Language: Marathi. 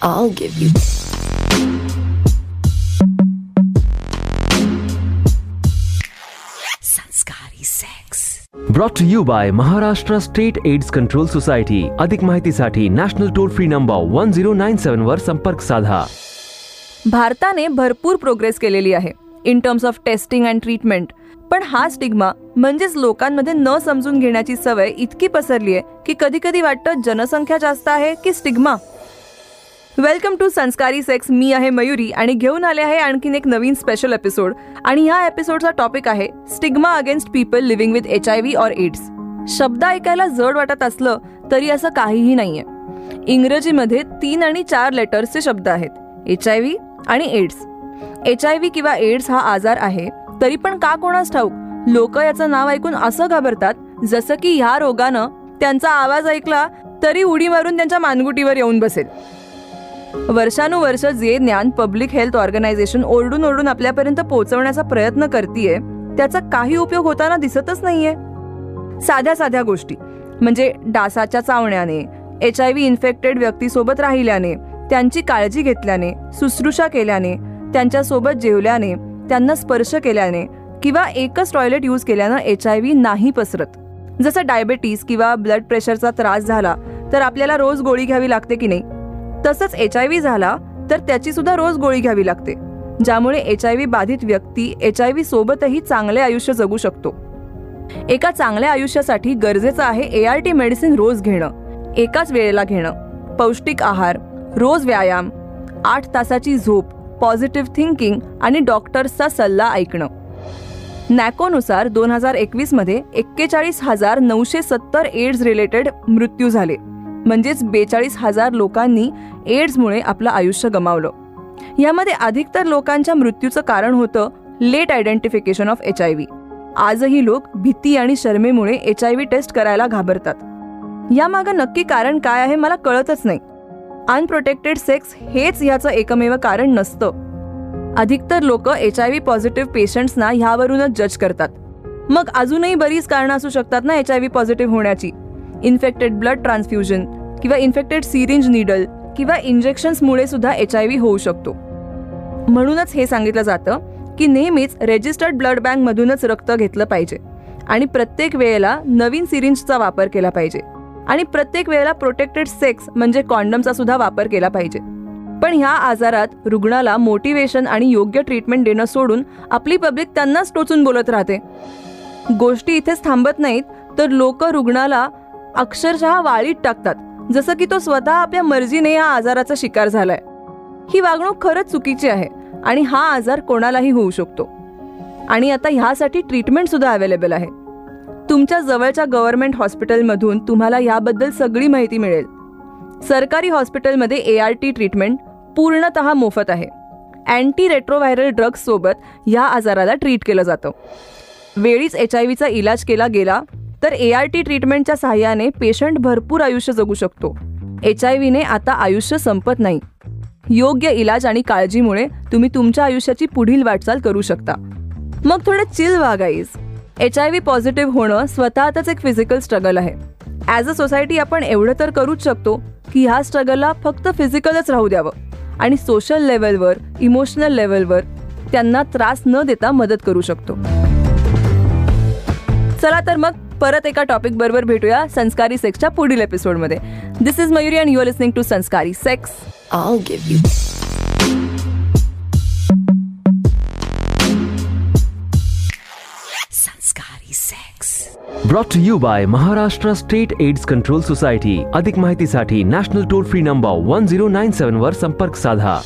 I'll give you. Sanskari sex. Brought to you by Maharashtra State AIDS Control Society. अधिक माहितीसाठी national toll free number one zero nine seven वर संपर्क साधा भारताने भरपूर प्रोग्रेस केलेली आहे in terms of testing and treatment पण हा स्टिग्मा म्हणजेच लोकांमध्ये न समजून घेण्याची सवय इतकी पसरली आहे की कधी कधी वाटतं जनसंख्या जास्त आहे की stigma welcome to Sanskari sex. मी आहे मयुरी आणि घेऊन आले आहे आणखीन एक नवीन स्पेशल एपिसोड आणि ह्या एपिसोडचा टॉपिक आहे stigma against people living with H I V or AIDS शब्द ऐकायला जड वाटत असलं तरी असं काहीही नाहीये. इंग्रजीमध्ये तीन आणि चार लेटर्सचे शब्द आहेत. एच आय व्ही आणि एड्स एच आय व्ही किंवा एड्स हा आजार आहे तरी पण का कोणास ठाऊक? लोक याचं नाव ऐकून असं घाबरतात जसं की ह्या रोगानं त्यांचा आवाज ऐकला तरी उडी मारून त्यांच्या मानगुटीवर येऊन बसेल. वर्षानुवर्ष जे ज्ञान पब्लिक हेल्थ ऑर्गनायझेशन ओरडून ओरडून आपल्यापर्यंत पोहोचवण्याचा प्रयत्न करतीये त्याचा काही उपयोग होताना दिसतच नाहीये. साध्या साध्या गोष्टी म्हणजे डासाच्या चावण्याने एच आय व्ही इन्फेक्टेड व्यक्तीसोबत राहिल्याने त्यांची काळजी घेतल्याने शुश्रूषा केल्याने त्यांच्यासोबत जेवल्याने त्यांना स्पर्श केल्याने किंवा एकच टॉयलेट यूज केल्यानं एच आय व्ही नाही पसरत. जसं डायबेटीस किंवा ब्लड प्रेशरचा त्रास झाला तर आपल्याला रोज गोळी घ्यावी लागते की नाही? तसंच एच आय व्ही झाला तर त्याची सुद्धा रोज गोळी घ्यावी लागते ज्यामुळे एच आय व्ही बाधित व्यक्ती एच आय व्ही सोबतही चांगले आयुष्य जगू शकतो. एका चांगल्या आयुष्यासाठी गरजेचं आहे ए आर टी मेडिसिन रोज घेणं एकाच वेळेला घेणं पौष्टिक आहार रोज व्यायाम आठ तासाची झोप पॉझिटिव्ह थिंकिंग आणि डॉक्टर्सचा सल्ला ऐकणं. नॅकोनुसार दोन हजार एकवीसमध्ये एक्केचाळीस हजार नऊशे सत्तर एड्स रिलेटेड मृत्यू झाले. म्हणजेच बेचाळीस हजार लोकांनी एड्समुळे आपलं आयुष्य गमावलं. यामध्ये अधिकतर लोकांच्या मृत्यूचं कारण होतं late identification of H I V. आजही लोक भीती आणि शर्मेमुळे एच आय व्ही टेस्ट करायला घाबरतात. यामागं नक्की कारण काय आहे मला कळतच नाही. अनप्रोटेक्टेड सेक्स हेच याचं एकमेव कारण नसतं. अधिकतर लोक एच आय व्ही पॉझिटिव्ह पेशंट्सना ह्यावरूनच जज करतात. मग अजूनही बरीच कारणं असू शकतात ना एच आय व्ही पॉझिटिव्ह होण्याची? इन्फेक्टेड ब्लड ट्रान्सफ्युजन किंवा इन्फेक्टेड सिरिंज निडल किंवा इंजेक्शन्समुळे सुद्धा एच आय व्ही होऊ शकतो. म्हणूनच हे सांगितलं जातं की नेहमीच रेजिस्टर्ड ब्लड बँकमधूनच रक्त घेतलं पाहिजे आणि प्रत्येक वेळेला नवीन सिरिंजचा वापर केला पाहिजे आणि प्रत्येक वेळेला प्रोटेक्टेड सेक्स म्हणजे कॉन्डमचा सुद्धा वापर केला पाहिजे. पण ह्या आजारात रुग्णाला मोटिवेशन आणि योग्य ट्रीटमेंट देणं सोडून आपली पब्लिक त्यांनाच टोचून बोलत राहते. गोष्टी इथेच थांबत नाहीत तर लोक रुग्णाला अक्षरशः वाळीत टाकतात. जसं की तो स्वतः आपल्या मर्जीने या आजाराचा शिकार झालाय. ही वागणूक खरंच चुकीची आहे आणि हा आजार कोणालाही होऊ शकतो. आणि आता ह्यासाठी ट्रीटमेंट सुद्धा अवेलेबल आहे. तुमच्या जवळच्या गव्हर्नमेंट हॉस्पिटलमधून तुम्हाला याबद्दल सगळी माहिती मिळेल. सरकारी हॉस्पिटलमध्ये ए आर टी ट्रीटमेंट पूर्णतः मोफत आहे. अँटी रेट्रोव्हायरल ड्रग्ससोबत सोबत या आजाराला ट्रीट केलं जातं. वेळीच एच आय व्हीचा इलाज केला गेला तर ए आर टी ट्रीटमेंटच्या सहाय्याने पेशंट भरपूर आयुष्य जगू शकतो. एच आय व्हीने आता आयुष्य संपत नाही. योग्य इलाज आणि काळजीमुळे तुम्ही तुमच्या आयुष्याची पुढील वाटचाल करू शकता. मग थोडं चिल वागाईज एच आय व्ही पॉझिटिव्ह होणं स्वतःतच एक फिजिकल स्ट्रगल आहे. ॲज अ सोसायटी आपण एवढं तर करूच शकतो की ह्या स्ट्रगलला फक्त फिजिकलच राहू द्यावं. आणि सोशल लेवलवर इमोशनल लेवलवर त्यांना त्रास न देता मदत करू शकतो. चला तर मग परत एका टॉपिक बरोबर भेटूया संस्कारी सेक्सच्या पुढील एपिसोडमध्ये this is Mayuri and you are listening to Sanskari sex you. Sanskari sex. Brought to you by Maharashtra State AIDS Control Society अधिक माहितीसाठी national toll free number one zero nine seven वर संपर्क साधा